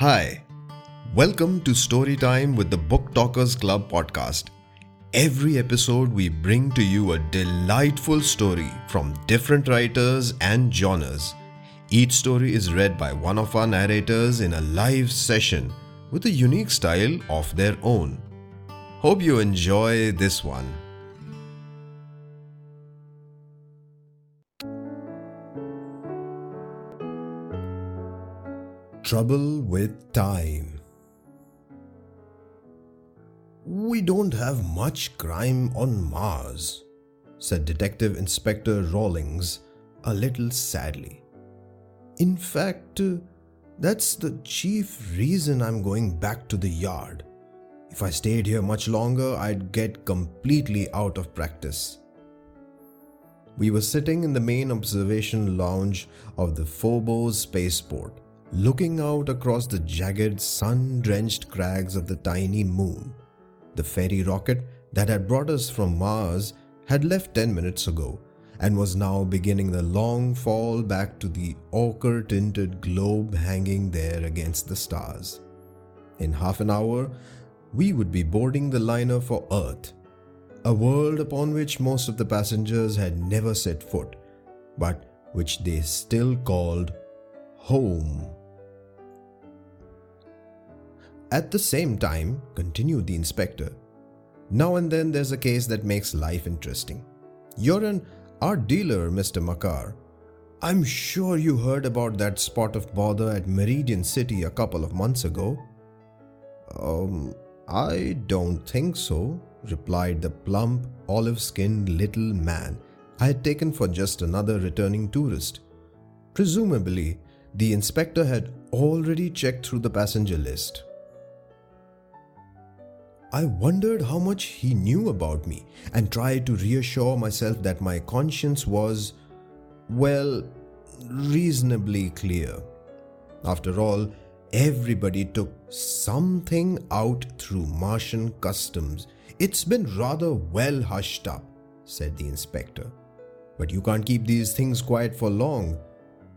Hi, welcome to Storytime with the Book Talkers Club podcast. Every episode, we bring to you a delightful story from different writers and genres. Each story is read by one of our narrators in a live session with a unique style of their own. Hope you enjoy this one. Trouble with Time We don't have much crime on Mars, said Detective Inspector Rawlings a little sadly. In fact, that's the chief reason I'm going back to the yard. If I stayed here much longer, I'd get completely out of practice. We were sitting in the main observation lounge of the Phobos spaceport, looking out across the jagged, sun drenched crags of the tiny moon. The ferry rocket that had brought us from Mars had left 10 minutes ago and was now beginning the long fall back to the ochre tinted globe hanging there against the stars. In half an hour, we would be boarding the liner for Earth, a world upon which most of the passengers had never set foot, but which they still called home. At the same time, continued the inspector, now and then there's a case that makes life interesting. You're an art dealer, Mr. Makar. I'm sure you heard about that spot of bother at Meridian City a couple of months ago. Um, I don't think so, replied the plump, olive skinned little man I had taken for just another returning tourist. Presumably, the inspector had already checked through the passenger list. I wondered how much he knew about me and tried to reassure myself that my conscience was, well, reasonably clear. After all, everybody took something out through Martian customs. It's been rather well hushed up, said the inspector. But you can't keep these things quiet for long.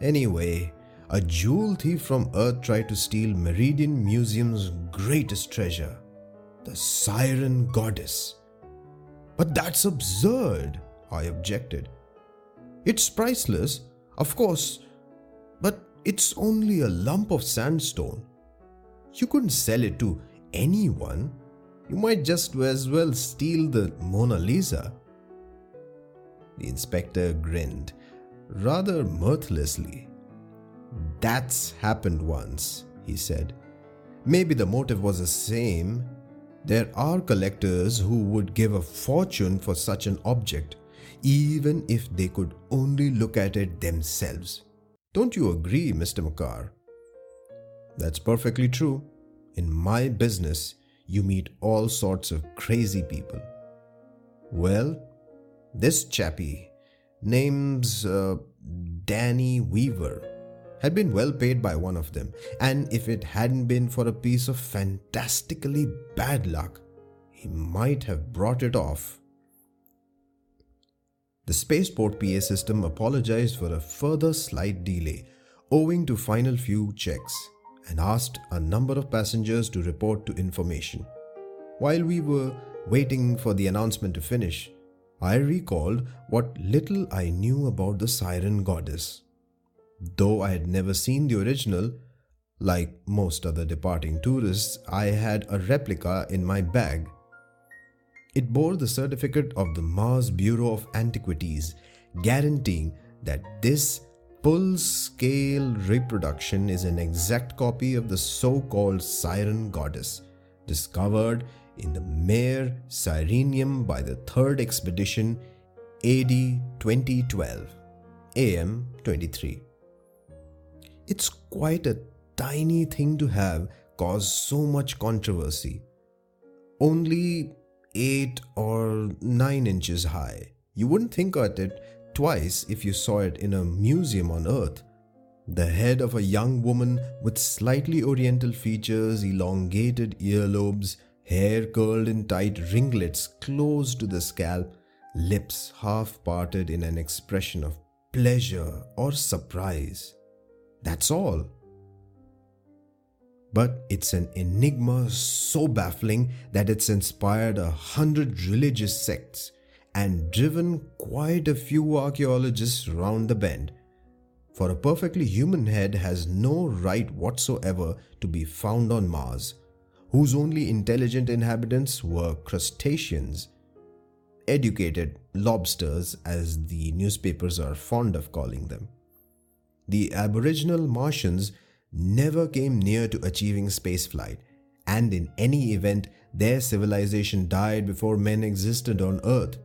Anyway, a jewel thief from Earth tried to steal Meridian Museum's greatest treasure the siren goddess. But that's absurd, I objected. It's priceless, of course, but it's only a lump of sandstone. You couldn't sell it to anyone. You might just as well steal the Mona Lisa. The inspector grinned, rather mirthlessly. That's happened once, he said. Maybe the motive was the same, there are collectors who would give a fortune for such an object, even if they could only look at it themselves. Don't you agree, Mr. Makar? That's perfectly true. In my business, you meet all sorts of crazy people. Well, this chappie, name's uh, Danny Weaver had been well paid by one of them, and if it hadn't been for a piece of fantastically bad luck, he might have brought it off. The spaceport PA system apologized for a further slight delay owing to final few checks and asked a number of passengers to report to information. While we were waiting for the announcement to finish, I recalled what little I knew about the siren goddess. Though I had never seen the original, like most other departing tourists, I had a replica in my bag. It bore the certificate of the Mars Bureau of Antiquities, guaranteeing that this full scale reproduction is an exact copy of the so called Siren Goddess, discovered in the Mare Sirenium by the third expedition AD 2012, AM 23. It's quite a tiny thing to have caused so much controversy. Only 8 or 9 inches high. You wouldn't think at it twice if you saw it in a museum on Earth. The head of a young woman with slightly oriental features, elongated earlobes, hair curled in tight ringlets close to the scalp, lips half parted in an expression of pleasure or surprise. That's all. but it's an enigma so baffling that it's inspired a hundred religious sects and driven quite a few archaeologists round the bend. For a perfectly human head has no right whatsoever to be found on Mars, whose only intelligent inhabitants were crustaceans, educated lobsters, as the newspapers are fond of calling them. The Aboriginal Martians never came near to achieving spaceflight, and in any event, their civilization died before men existed on Earth.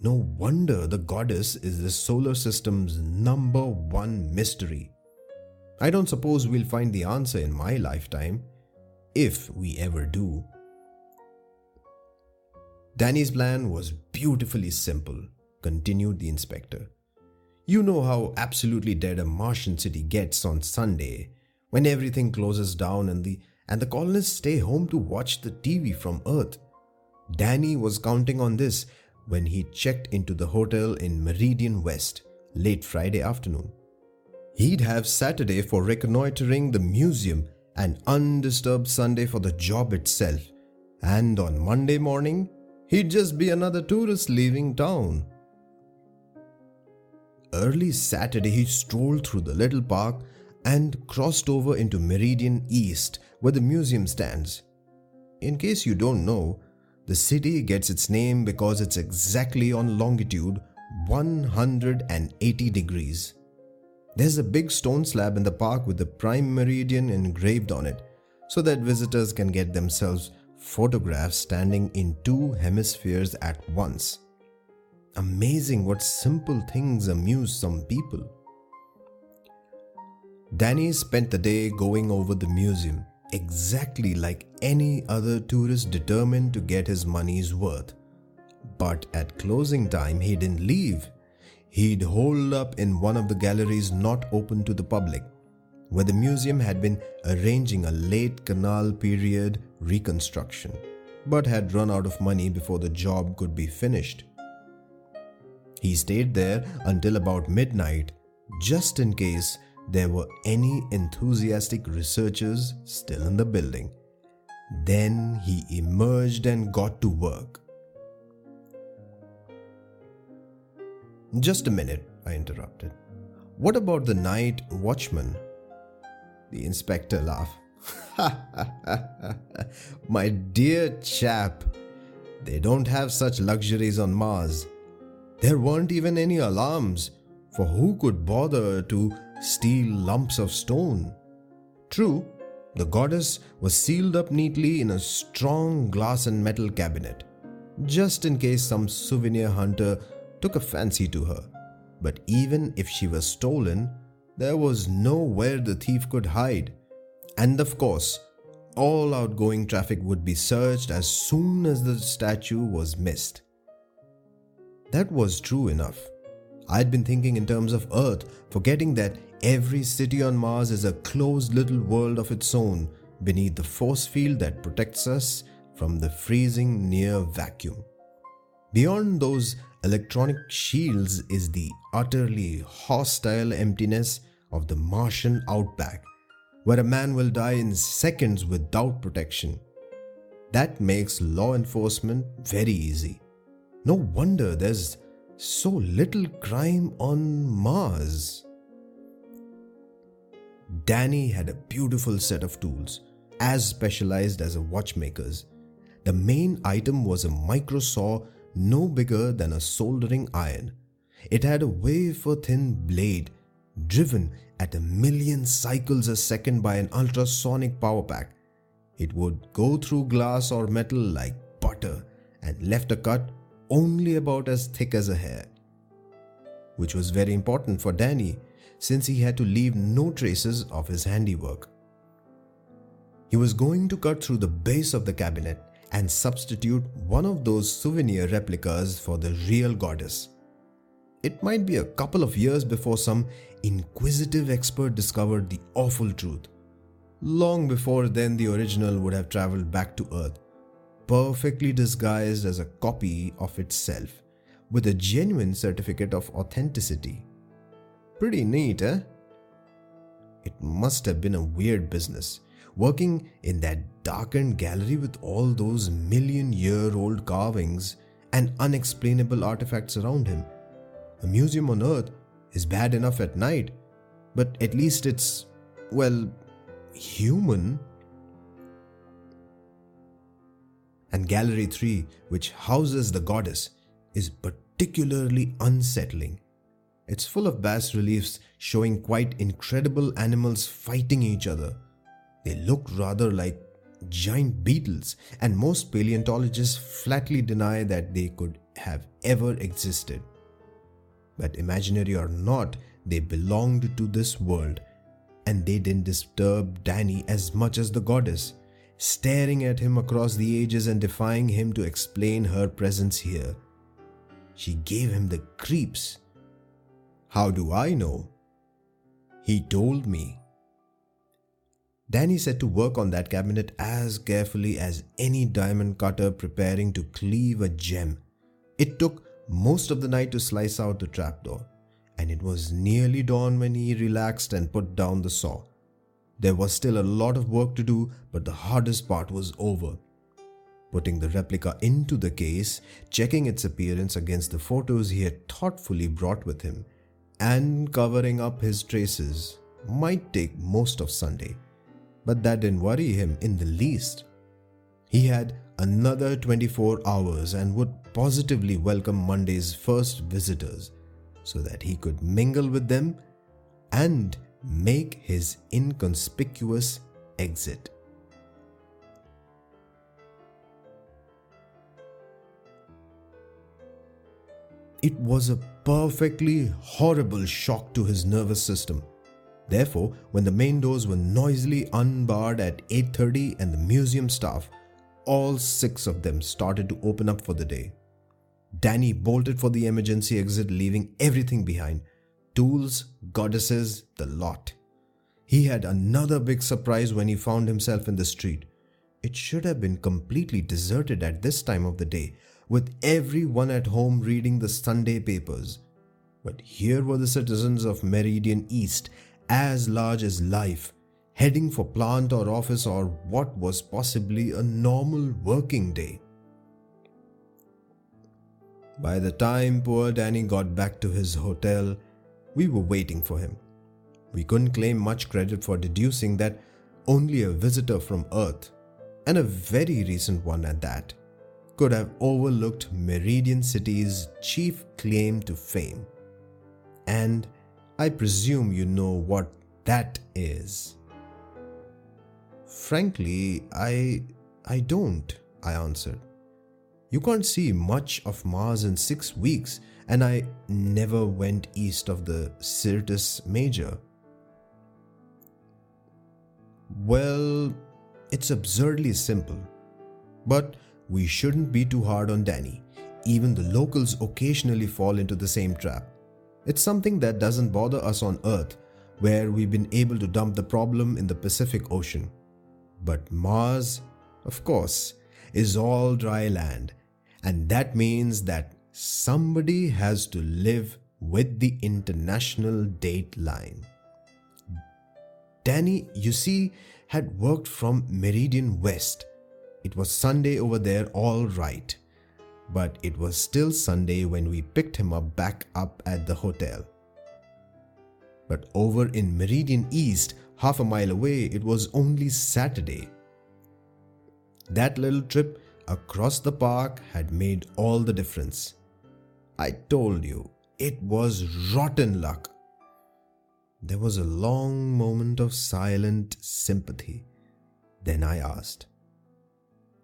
No wonder the goddess is the solar system's number one mystery. I don't suppose we'll find the answer in my lifetime, if we ever do. Danny's plan was beautifully simple, continued the inspector. You know how absolutely dead a Martian city gets on Sunday when everything closes down and the and the colonists stay home to watch the TV from Earth. Danny was counting on this when he checked into the hotel in Meridian West late Friday afternoon. He'd have Saturday for reconnoitering the museum and undisturbed Sunday for the job itself. And on Monday morning, he'd just be another tourist leaving town. Early Saturday, he strolled through the little park and crossed over into Meridian East, where the museum stands. In case you don't know, the city gets its name because it's exactly on longitude 180 degrees. There's a big stone slab in the park with the prime meridian engraved on it, so that visitors can get themselves photographs standing in two hemispheres at once. Amazing what simple things amuse some people. Danny spent the day going over the museum, exactly like any other tourist determined to get his money's worth. But at closing time, he didn't leave. He'd holed up in one of the galleries not open to the public, where the museum had been arranging a late canal period reconstruction, but had run out of money before the job could be finished. He stayed there until about midnight, just in case there were any enthusiastic researchers still in the building. Then he emerged and got to work. Just a minute, I interrupted. What about the night watchman? The inspector laughed. My dear chap, they don't have such luxuries on Mars. There weren't even any alarms, for who could bother to steal lumps of stone? True, the goddess was sealed up neatly in a strong glass and metal cabinet, just in case some souvenir hunter took a fancy to her. But even if she was stolen, there was nowhere the thief could hide. And of course, all outgoing traffic would be searched as soon as the statue was missed. That was true enough. I'd been thinking in terms of Earth, forgetting that every city on Mars is a closed little world of its own beneath the force field that protects us from the freezing near vacuum. Beyond those electronic shields is the utterly hostile emptiness of the Martian outback, where a man will die in seconds without protection. That makes law enforcement very easy. No wonder there's so little crime on Mars. Danny had a beautiful set of tools, as specialized as a watchmaker's. The main item was a micro saw no bigger than a soldering iron. It had a wafer thin blade driven at a million cycles a second by an ultrasonic power pack. It would go through glass or metal like butter and left a cut only about as thick as a hair. Which was very important for Danny since he had to leave no traces of his handiwork. He was going to cut through the base of the cabinet and substitute one of those souvenir replicas for the real goddess. It might be a couple of years before some inquisitive expert discovered the awful truth. Long before then, the original would have traveled back to Earth, perfectly disguised as a copy of itself, with a genuine certificate of authenticity. Pretty neat, eh? It must have been a weird business working in that darkened gallery with all those million year old carvings and unexplainable artifacts around him. A museum on Earth is bad enough at night, but at least it's, well, human. And Gallery 3, which houses the goddess, is particularly unsettling. It's full of bas reliefs showing quite incredible animals fighting each other. They look rather like giant beetles, and most paleontologists flatly deny that they could have ever existed. But imaginary or not, they belonged to this world, and they didn't disturb Danny as much as the goddess, staring at him across the ages and defying him to explain her presence here. She gave him the creeps. How do I know? He told me. Danny set to work on that cabinet as carefully as any diamond cutter preparing to cleave a gem. It took most of the night to slice out the trapdoor, and it was nearly dawn when he relaxed and put down the saw. There was still a lot of work to do, but the hardest part was over. Putting the replica into the case, checking its appearance against the photos he had thoughtfully brought with him, and covering up his traces might take most of Sunday, but that didn't worry him in the least. He had another 24 hours and would positively welcome Monday's first visitors so that he could mingle with them and make his inconspicuous exit. It was a perfectly horrible shock to his nervous system. Therefore, when the main doors were noisily unbarred at 8:30 and the museum staff, all six of them started to open up for the day. Danny bolted for the emergency exit, leaving everything behind tools, goddesses, the lot. He had another big surprise when he found himself in the street. It should have been completely deserted at this time of the day, with everyone at home reading the Sunday papers. But here were the citizens of Meridian East, as large as life, heading for plant or office or what was possibly a normal working day. By the time poor Danny got back to his hotel, we were waiting for him. We couldn't claim much credit for deducing that only a visitor from Earth, and a very recent one at that, could have overlooked Meridian City's chief claim to fame. And I presume you know what that is. Frankly, I I don't, I answered. You can't see much of Mars in 6 weeks and I never went east of the Syrtis Major. Well, it's absurdly simple. But we shouldn't be too hard on Danny. Even the locals occasionally fall into the same trap. It's something that doesn't bother us on Earth, where we've been able to dump the problem in the Pacific Ocean. But Mars, of course, is all dry land, and that means that somebody has to live with the international date line. Danny, you see, had worked from Meridian West it was Sunday over there, all right. But it was still Sunday when we picked him up back up at the hotel. But over in Meridian East, half a mile away, it was only Saturday. That little trip across the park had made all the difference. I told you, it was rotten luck. There was a long moment of silent sympathy. Then I asked,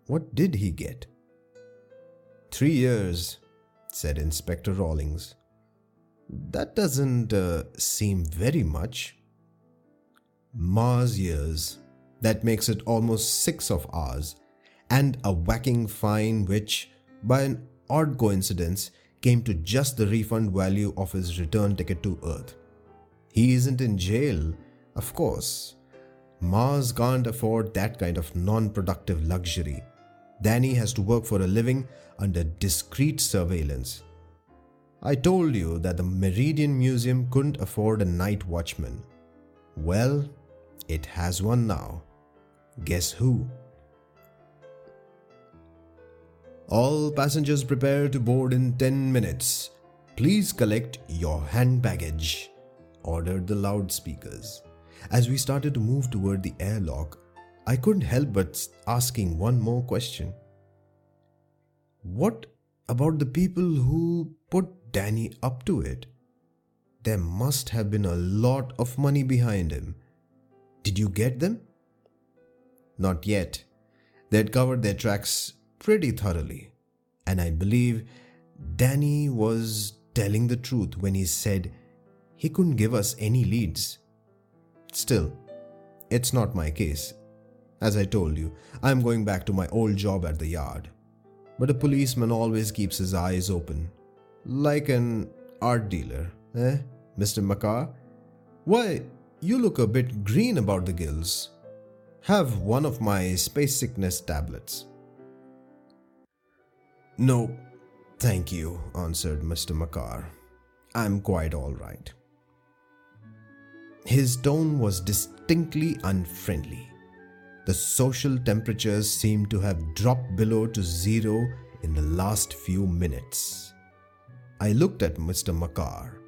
what did he get? Three years, said Inspector Rawlings. That doesn't uh, seem very much. Mars years. That makes it almost six of ours, and a whacking fine which, by an odd coincidence, came to just the refund value of his return ticket to Earth. He isn't in jail, of course. Mars can't afford that kind of non productive luxury. Danny has to work for a living under discreet surveillance. I told you that the Meridian Museum couldn't afford a night watchman. Well, it has one now. Guess who? All passengers prepare to board in 10 minutes. Please collect your hand baggage, ordered the loudspeakers. As we started to move toward the airlock, I couldn't help but asking one more question. What about the people who put Danny up to it? There must have been a lot of money behind him. Did you get them? Not yet. They'd covered their tracks pretty thoroughly, and I believe Danny was telling the truth when he said he couldn't give us any leads. Still, it's not my case. As I told you, I'm going back to my old job at the yard. But a policeman always keeps his eyes open. Like an art dealer, eh, Mr. Makar? Why, you look a bit green about the gills. Have one of my space sickness tablets. No, thank you, answered Mr. Makar. I'm quite all right. His tone was distinctly unfriendly. The social temperatures seemed to have dropped below to zero in the last few minutes. I looked at Mr. Makar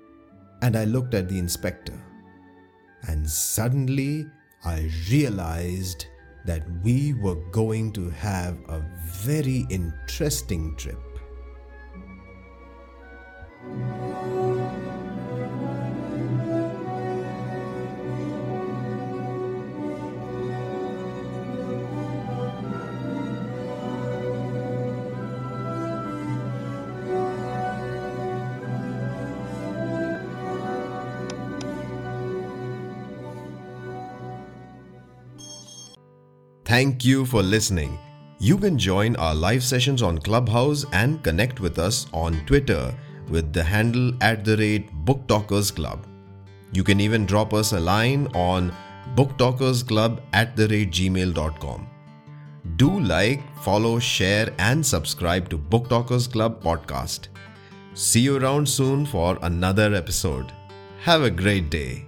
and I looked at the inspector. And suddenly I realized that we were going to have a very interesting trip. Thank you for listening. You can join our live sessions on Clubhouse and connect with us on Twitter with the handle at the rate Book Talkers Club. You can even drop us a line on booktalkersclub at the rate gmail.com. Do like, follow, share, and subscribe to Book Talkers Club podcast. See you around soon for another episode. Have a great day.